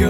영